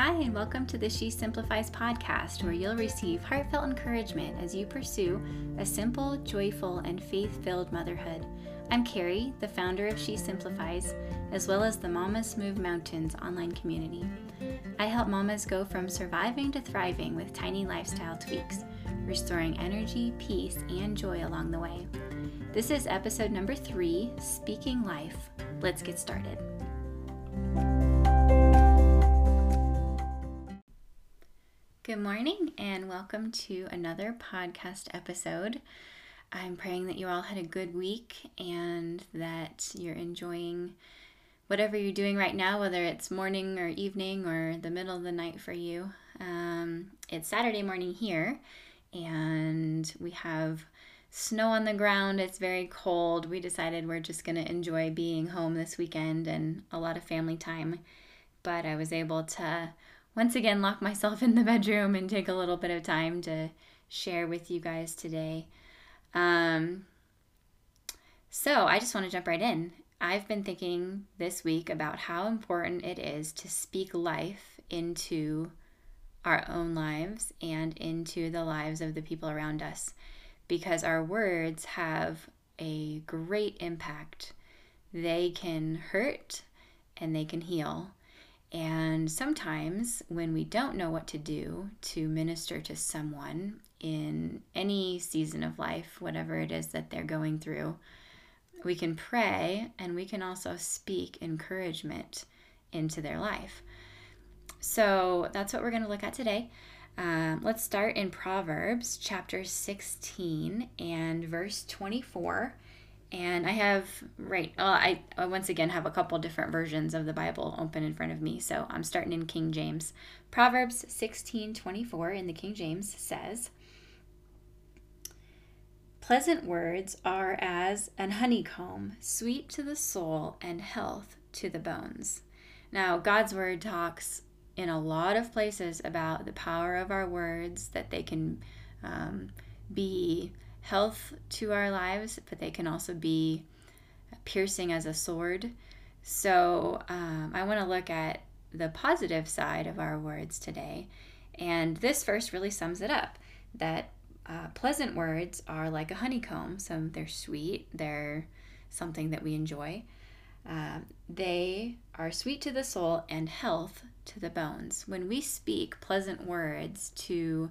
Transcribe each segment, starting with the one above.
Hi, and welcome to the She Simplifies podcast, where you'll receive heartfelt encouragement as you pursue a simple, joyful, and faith filled motherhood. I'm Carrie, the founder of She Simplifies, as well as the Mamas Move Mountains online community. I help mamas go from surviving to thriving with tiny lifestyle tweaks, restoring energy, peace, and joy along the way. This is episode number three Speaking Life. Let's get started. Good morning, and welcome to another podcast episode. I'm praying that you all had a good week and that you're enjoying whatever you're doing right now, whether it's morning or evening or the middle of the night for you. Um, it's Saturday morning here, and we have snow on the ground. It's very cold. We decided we're just going to enjoy being home this weekend and a lot of family time. But I was able to once again lock myself in the bedroom and take a little bit of time to share with you guys today. Um, so I just want to jump right in. I've been thinking this week about how important it is to speak life into our own lives and into the lives of the people around us because our words have a great impact. They can hurt and they can heal. And sometimes, when we don't know what to do to minister to someone in any season of life, whatever it is that they're going through, we can pray and we can also speak encouragement into their life. So that's what we're going to look at today. Um, let's start in Proverbs chapter 16 and verse 24. And I have, right, uh, I, I once again have a couple different versions of the Bible open in front of me. So I'm starting in King James. Proverbs 16 24 in the King James says, Pleasant words are as an honeycomb, sweet to the soul and health to the bones. Now, God's word talks in a lot of places about the power of our words, that they can um, be health to our lives, but they can also be piercing as a sword. So um, I want to look at the positive side of our words today. And this verse really sums it up that uh, pleasant words are like a honeycomb. So they're sweet, they're something that we enjoy. Uh, they are sweet to the soul and health to the bones. When we speak pleasant words to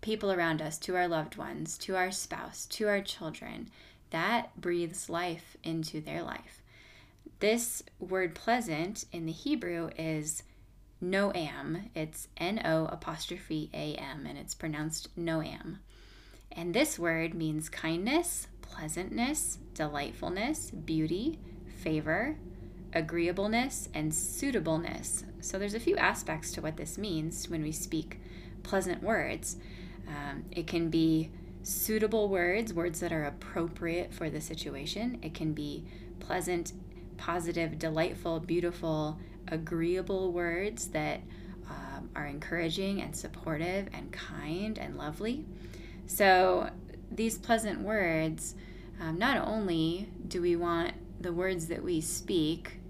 people around us, to our loved ones, to our spouse, to our children, that breathes life into their life. This word pleasant in the Hebrew is noam. It's N O apostrophe A M, and it's pronounced noam. And this word means kindness, pleasantness, delightfulness, beauty, favor, agreeableness, and suitableness. So there's a few aspects to what this means when we speak pleasant words. Um, it can be suitable words, words that are appropriate for the situation. It can be pleasant, positive, delightful, beautiful, agreeable words that um, are encouraging and supportive and kind and lovely. So, these pleasant words, um, not only do we want the words that we speak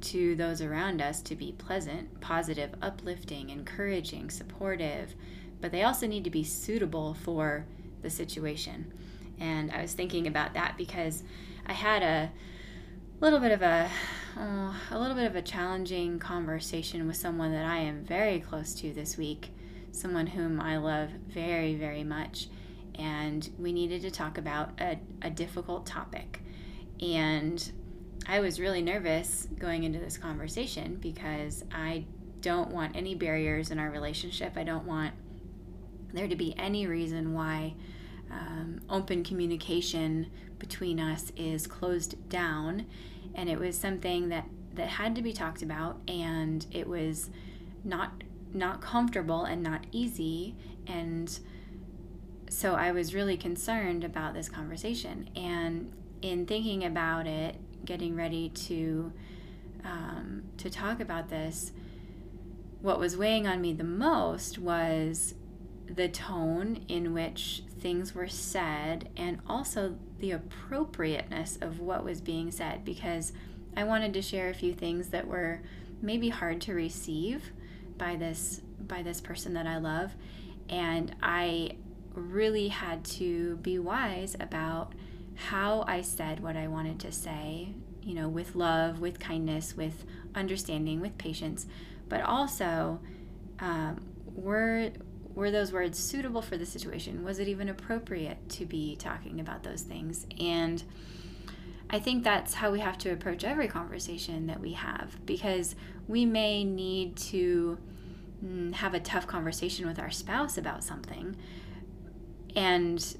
to those around us to be pleasant, positive, uplifting, encouraging, supportive, but they also need to be suitable for the situation. And I was thinking about that because I had a little bit of a oh, a little bit of a challenging conversation with someone that I am very close to this week, someone whom I love very very much, and we needed to talk about a, a difficult topic. And I was really nervous going into this conversation because I don't want any barriers in our relationship. I don't want there to be any reason why um, open communication between us is closed down. And it was something that, that had to be talked about, and it was not not comfortable and not easy. And so I was really concerned about this conversation. And in thinking about it, getting ready to um, to talk about this, what was weighing on me the most was the tone in which things were said and also the appropriateness of what was being said because I wanted to share a few things that were maybe hard to receive by this by this person that I love, and I really had to be wise about how I said what I wanted to say, you know, with love, with kindness, with understanding, with patience, but also um, were were those words suitable for the situation? Was it even appropriate to be talking about those things? And I think that's how we have to approach every conversation that we have because we may need to mm, have a tough conversation with our spouse about something. And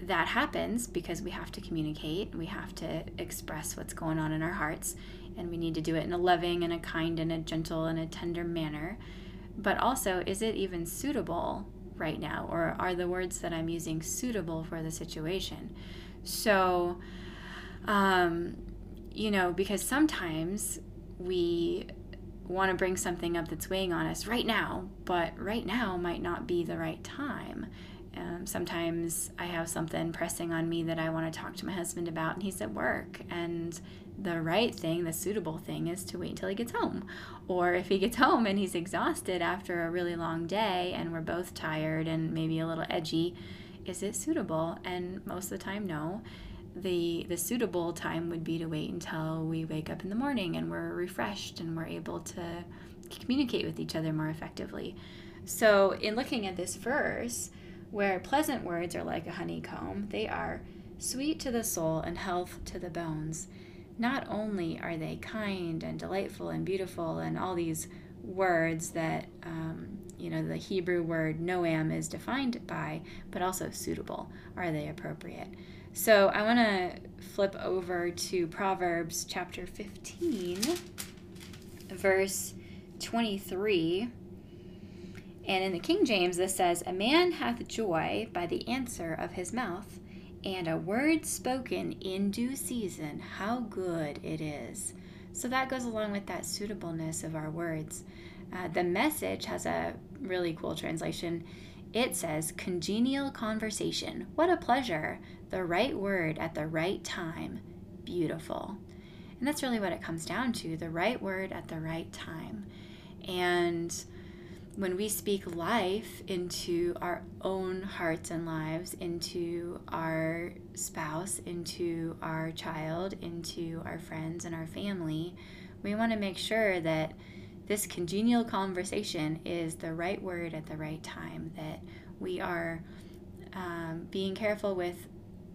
that happens because we have to communicate, we have to express what's going on in our hearts, and we need to do it in a loving and a kind and a gentle and a tender manner. But also, is it even suitable right now? Or are the words that I'm using suitable for the situation? So, um, you know, because sometimes we want to bring something up that's weighing on us right now, but right now might not be the right time. Um, sometimes I have something pressing on me that I want to talk to my husband about, and he's at work. And the right thing, the suitable thing, is to wait until he gets home. Or if he gets home and he's exhausted after a really long day and we're both tired and maybe a little edgy, is it suitable? And most of the time, no. The, the suitable time would be to wait until we wake up in the morning and we're refreshed and we're able to communicate with each other more effectively. So, in looking at this verse, where pleasant words are like a honeycomb, they are sweet to the soul and health to the bones. Not only are they kind and delightful and beautiful and all these words that um, you know the Hebrew word noam is defined by, but also suitable. Are they appropriate? So I want to flip over to Proverbs chapter 15, verse 23 and in the King James, this says, A man hath joy by the answer of his mouth, and a word spoken in due season, how good it is. So that goes along with that suitableness of our words. Uh, the message has a really cool translation. It says, Congenial conversation. What a pleasure. The right word at the right time. Beautiful. And that's really what it comes down to the right word at the right time. And when we speak life into our own hearts and lives, into our spouse, into our child, into our friends and our family, we want to make sure that this congenial conversation is the right word at the right time, that we are um, being careful with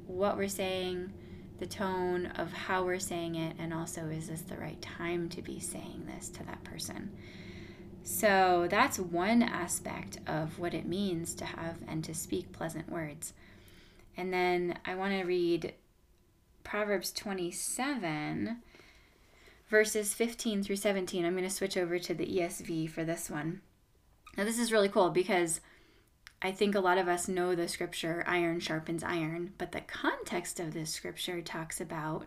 what we're saying, the tone of how we're saying it, and also is this the right time to be saying this to that person. So that's one aspect of what it means to have and to speak pleasant words. And then I want to read Proverbs 27, verses 15 through 17. I'm going to switch over to the ESV for this one. Now, this is really cool because I think a lot of us know the scripture, iron sharpens iron, but the context of this scripture talks about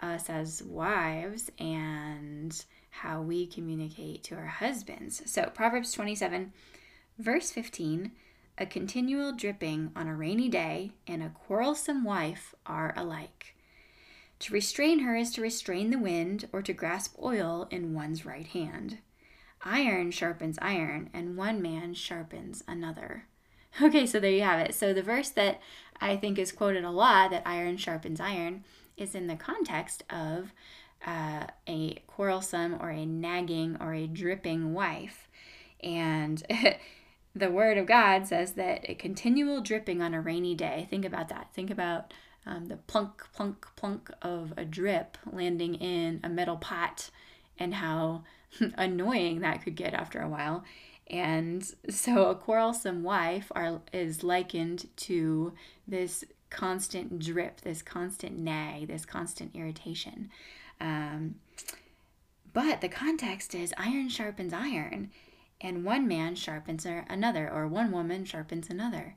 us as wives and how we communicate to our husbands. So, Proverbs 27, verse 15 A continual dripping on a rainy day and a quarrelsome wife are alike. To restrain her is to restrain the wind or to grasp oil in one's right hand. Iron sharpens iron, and one man sharpens another. Okay, so there you have it. So, the verse that I think is quoted a lot that iron sharpens iron is in the context of uh, a quarrelsome or a nagging or a dripping wife. And the Word of God says that a continual dripping on a rainy day, think about that. Think about um, the plunk, plunk, plunk of a drip landing in a metal pot and how annoying that could get after a while. And so a quarrelsome wife are, is likened to this constant drip, this constant nag, this constant irritation. Um, but the context is iron sharpens iron, and one man sharpens another, or one woman sharpens another.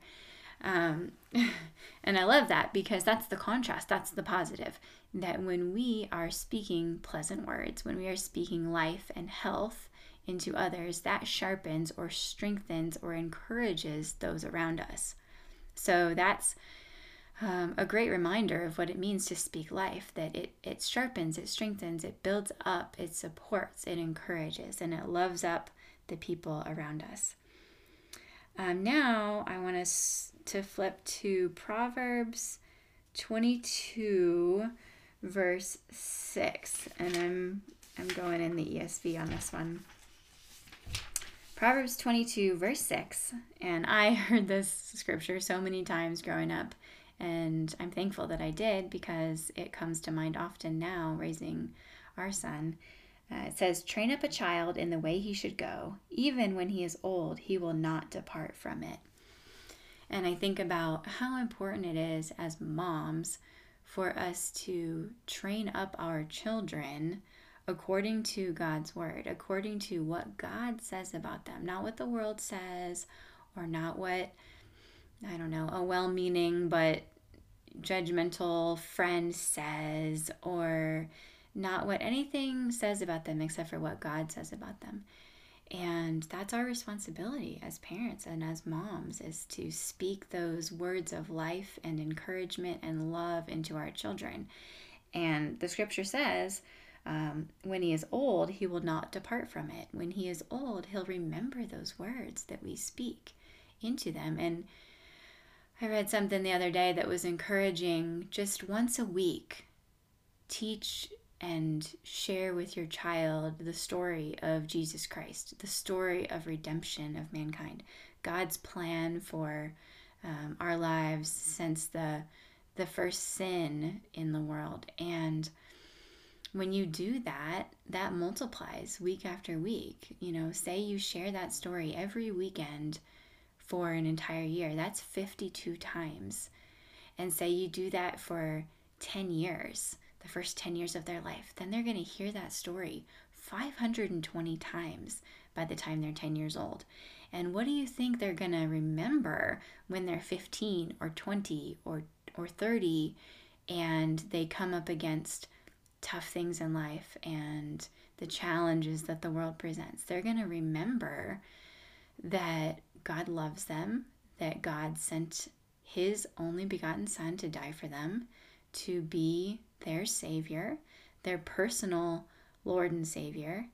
Um, and I love that because that's the contrast, that's the positive. That when we are speaking pleasant words, when we are speaking life and health into others, that sharpens or strengthens or encourages those around us. So that's um, a great reminder of what it means to speak life that it, it sharpens, it strengthens, it builds up, it supports, it encourages, and it loves up the people around us. Um, now I want us to flip to Proverbs 22, verse 6. And I'm, I'm going in the ESV on this one. Proverbs 22, verse 6. And I heard this scripture so many times growing up, and I'm thankful that I did because it comes to mind often now, raising our son. Uh, it says, Train up a child in the way he should go. Even when he is old, he will not depart from it. And I think about how important it is as moms for us to train up our children according to God's word, according to what God says about them, not what the world says or not what, I don't know, a well meaning but judgmental friend says or not what anything says about them except for what God says about them. And that's our responsibility as parents and as moms is to speak those words of life and encouragement and love into our children. And the scripture says, um, when he is old, he will not depart from it. When he is old, he'll remember those words that we speak into them. And I read something the other day that was encouraging just once a week, teach and share with your child the story of Jesus Christ, the story of redemption of mankind, God's plan for um, our lives since the the first sin in the world. And when you do that, that multiplies week after week. You know, say you share that story every weekend for an entire year. That's 52 times. And say you do that for 10 years the first 10 years of their life, then they're going to hear that story 520 times by the time they're 10 years old. And what do you think they're going to remember when they're 15 or 20 or, or 30 and they come up against tough things in life and the challenges that the world presents? They're going to remember that God loves them, that God sent his only begotten Son to die for them, to be their Savior, their personal Lord and Savior,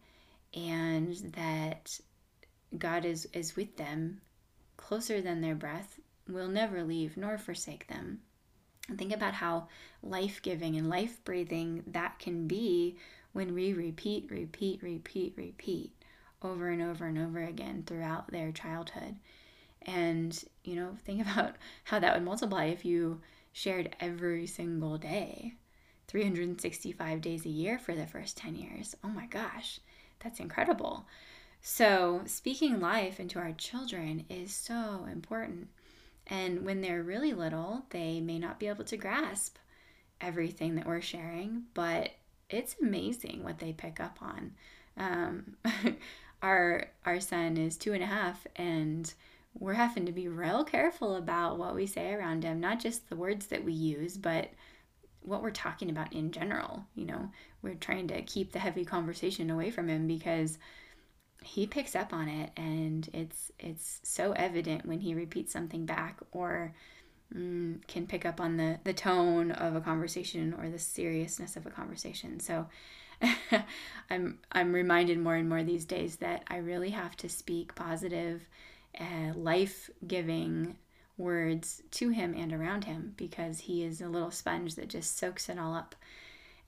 and that God is, is with them closer than their breath, will never leave nor forsake them. And think about how life giving and life breathing that can be when we repeat, repeat, repeat, repeat over and over and over again throughout their childhood. And, you know, think about how that would multiply if you shared every single day 365 days a year for the first 10 years. Oh my gosh, that's incredible. So, speaking life into our children is so important. And when they're really little, they may not be able to grasp everything that we're sharing, but it's amazing what they pick up on. Um, our our son is two and a half, and we're having to be real careful about what we say around him, not just the words that we use, but what we're talking about in general. You know, we're trying to keep the heavy conversation away from him because he picks up on it and it's it's so evident when he repeats something back or mm, can pick up on the the tone of a conversation or the seriousness of a conversation so i'm i'm reminded more and more these days that i really have to speak positive uh, life-giving words to him and around him because he is a little sponge that just soaks it all up.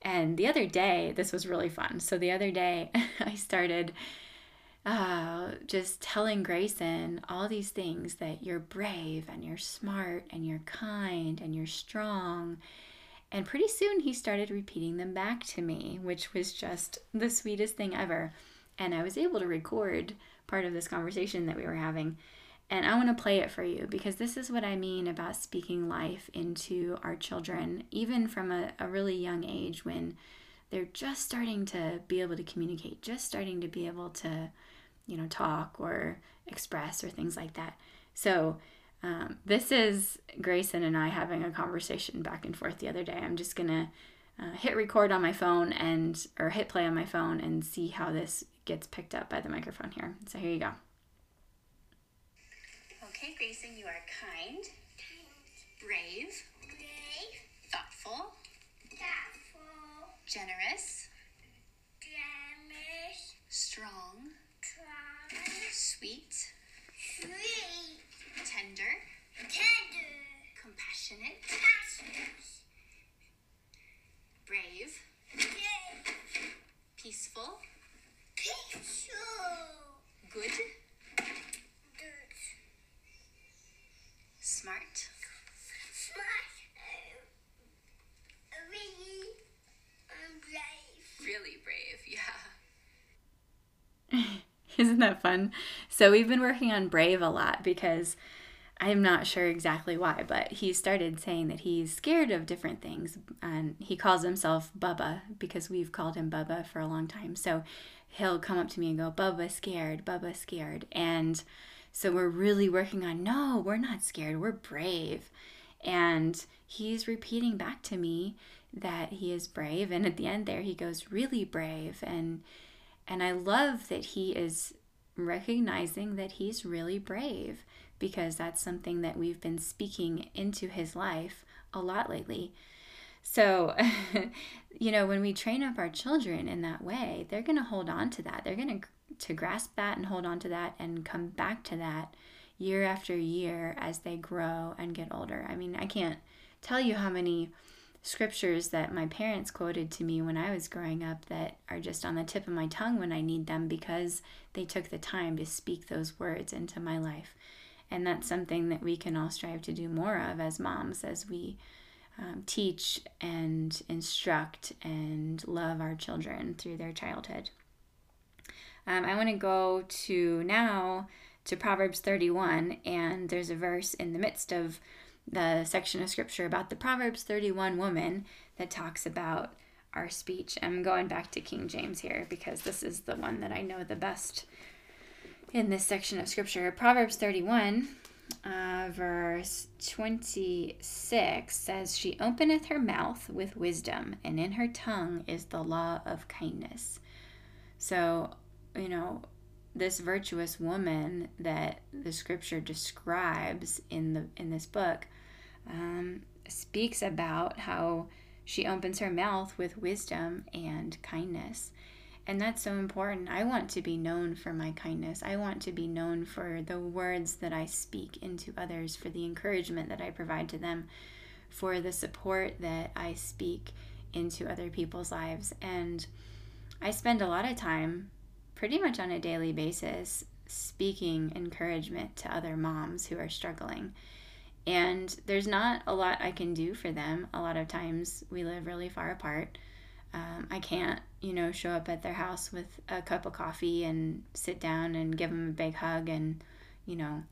And the other day, this was really fun. So the other day, I started uh, just telling Grayson all these things that you're brave and you're smart and you're kind and you're strong. And pretty soon he started repeating them back to me, which was just the sweetest thing ever. And I was able to record part of this conversation that we were having. And I want to play it for you because this is what I mean about speaking life into our children, even from a, a really young age when they're just starting to be able to communicate, just starting to be able to, you know, talk or express or things like that. So, um, this is Grayson and I having a conversation back and forth the other day. I'm just going to uh, hit record on my phone and, or hit play on my phone and see how this gets picked up by the microphone here. So, here you go. Okay, Grayson, you are kind, brave, brave, thoughtful, thoughtful, generous, Passionate. Brave. Peaceful. Peaceful. Good. Good. Smart. Smart. Uh, really brave. Really brave, yeah. Isn't that fun? So we've been working on Brave a lot because I'm not sure exactly why, but he started saying that he's scared of different things. And he calls himself Bubba because we've called him Bubba for a long time. So he'll come up to me and go, Bubba scared, Bubba scared. And so we're really working on, no, we're not scared, we're brave. And he's repeating back to me that he is brave. And at the end there, he goes, really brave. And and I love that he is recognizing that he's really brave because that's something that we've been speaking into his life a lot lately. So, you know, when we train up our children in that way, they're going to hold on to that. They're going to to grasp that and hold on to that and come back to that year after year as they grow and get older. I mean, I can't tell you how many scriptures that my parents quoted to me when I was growing up that are just on the tip of my tongue when I need them because they took the time to speak those words into my life. And that's something that we can all strive to do more of as moms as we um, teach and instruct and love our children through their childhood. Um, I want to go to now to Proverbs 31, and there's a verse in the midst of the section of scripture about the Proverbs 31 woman that talks about our speech. I'm going back to King James here because this is the one that I know the best in this section of scripture. Proverbs 31, uh, verse 26 says, She openeth her mouth with wisdom, and in her tongue is the law of kindness. So, you know, this virtuous woman that the scripture describes in the in this book um, speaks about how she opens her mouth with wisdom and kindness. And that's so important. I want to be known for my kindness. I want to be known for the words that I speak into others, for the encouragement that I provide to them, for the support that I speak into other people's lives. And I spend a lot of time, pretty much on a daily basis, speaking encouragement to other moms who are struggling and there's not a lot I can do for them. A lot of times we live really far apart. Um, I can't, you know, show up at their house with a cup of coffee and sit down and give them a big hug and, you know,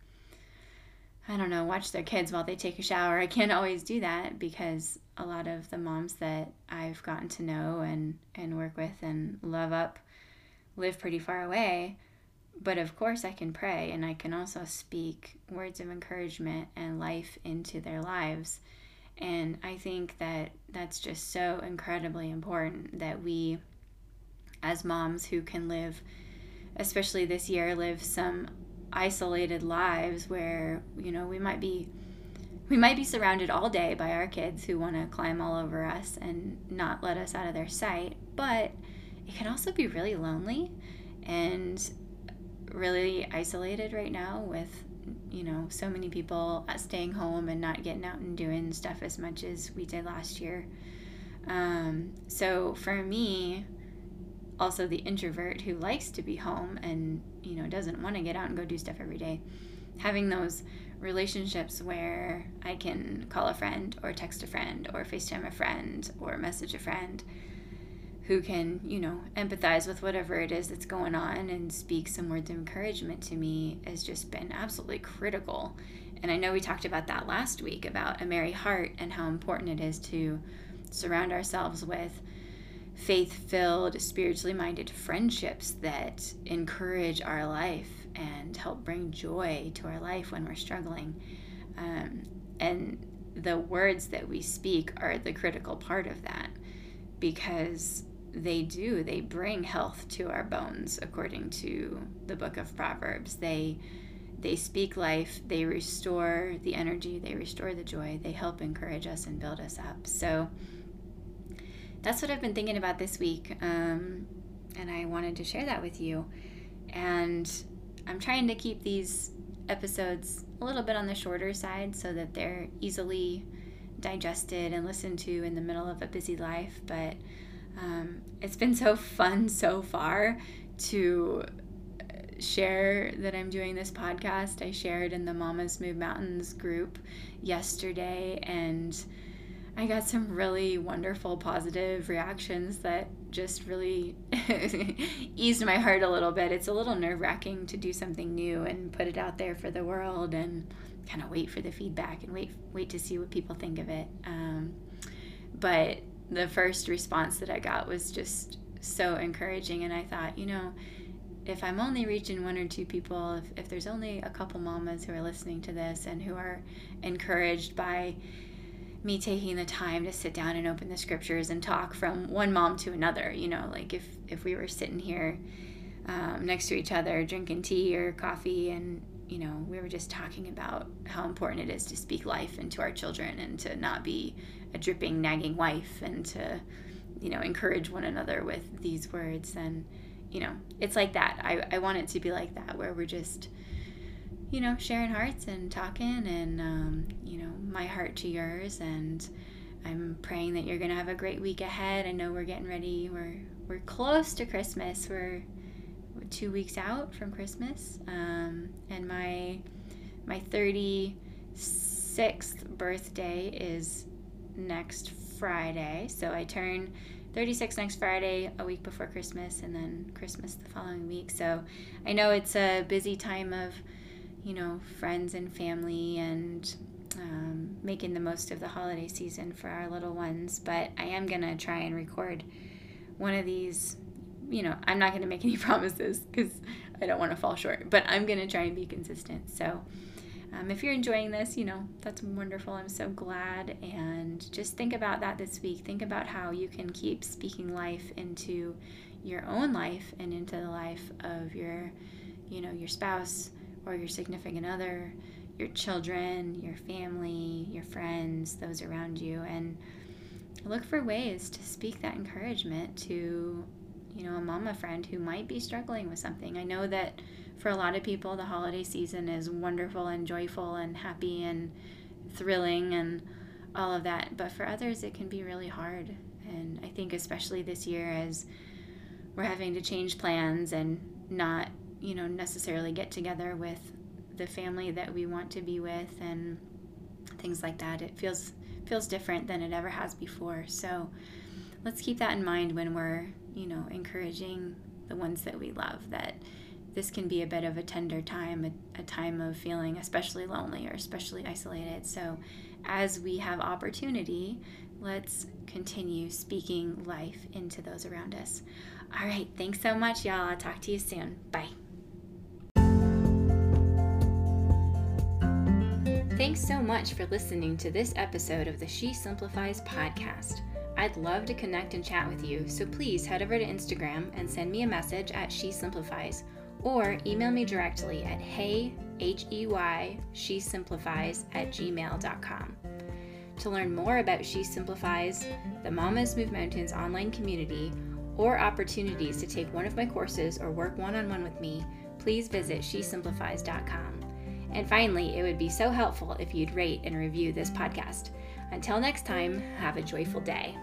I don't know, watch their kids while they take a shower. I can't always do that because a lot of the moms that I've gotten to know and, and work with and love up live pretty far away. But of course, I can pray and I can also speak words of encouragement and life into their lives. And I think that that's just so incredibly important that we, as moms who can live, especially this year, live some isolated lives where, you know, we might be. We might be surrounded all day by our kids who want to climb all over us and not let us out of their sight, but it can also be really lonely. And really isolated right now with you know so many people staying home and not getting out and doing stuff as much as we did last year. Um, so for me also the introvert who likes to be home and you know doesn't want to get out and go do stuff every day having those relationships where i can call a friend or text a friend or facetime a friend or message a friend who can, you know, empathize with whatever it is that's going on and speak some words of encouragement to me has just been absolutely critical. And I know we talked about that last week about a merry heart and how important it is to surround ourselves with faith filled, spiritually minded friendships that encourage our life and help bring joy to our life when we're struggling. Um, and the words that we speak are the critical part of that because they do they bring health to our bones according to the book of proverbs. They they speak life they restore the energy they restore the joy they help encourage us and build us up. So that's what i've been thinking about this week um, and i wanted to share that with you. And i'm trying to keep these episodes a little bit on the shorter side so that they're easily digested and listened to in the middle of a busy life but um, it's been so fun so far to share that I'm doing this podcast. I shared in the Mamas Move Mountains group yesterday, and I got some really wonderful positive reactions that just really eased my heart a little bit. It's a little nerve wracking to do something new and put it out there for the world and kind of wait for the feedback and wait wait to see what people think of it. Um, but the first response that I got was just so encouraging, and I thought, you know, if I'm only reaching one or two people, if, if there's only a couple mamas who are listening to this and who are encouraged by me taking the time to sit down and open the scriptures and talk from one mom to another you know like if if we were sitting here um, next to each other drinking tea or coffee and you know we were just talking about how important it is to speak life into our children and to not be a dripping nagging wife and to you know encourage one another with these words and you know it's like that i, I want it to be like that where we're just you know, sharing hearts and talking, and um, you know, my heart to yours. And I'm praying that you're gonna have a great week ahead. I know we're getting ready. We're we're close to Christmas. We're two weeks out from Christmas, um, and my my 36th birthday is next Friday. So I turn 36 next Friday, a week before Christmas, and then Christmas the following week. So I know it's a busy time of you know, friends and family and um, making the most of the holiday season for our little ones. But I am going to try and record one of these. You know, I'm not going to make any promises because I don't want to fall short, but I'm going to try and be consistent. So, um, if you're enjoying this, you know, that's wonderful. I'm so glad. And just think about that this week. Think about how you can keep speaking life into your own life and into the life of your, you know, your spouse, or your significant other, your children, your family, your friends, those around you, and look for ways to speak that encouragement to, you know, a mama friend who might be struggling with something. I know that for a lot of people, the holiday season is wonderful and joyful and happy and thrilling and all of that, but for others, it can be really hard. And I think, especially this year, as we're having to change plans and not you know necessarily get together with the family that we want to be with and things like that it feels feels different than it ever has before so let's keep that in mind when we're you know encouraging the ones that we love that this can be a bit of a tender time a, a time of feeling especially lonely or especially isolated. So as we have opportunity let's continue speaking life into those around us. All right thanks so much y'all. I'll talk to you soon. Bye. Thanks so much for listening to this episode of the She Simplifies podcast. I'd love to connect and chat with you, so please head over to Instagram and send me a message at She Simplifies or email me directly at hey, H-E-Y, she simplifies at gmail.com. To learn more about She Simplifies, the Mamas Move Mountains online community, or opportunities to take one of my courses or work one on one with me, please visit shesimplifies.com. And finally, it would be so helpful if you'd rate and review this podcast. Until next time, have a joyful day.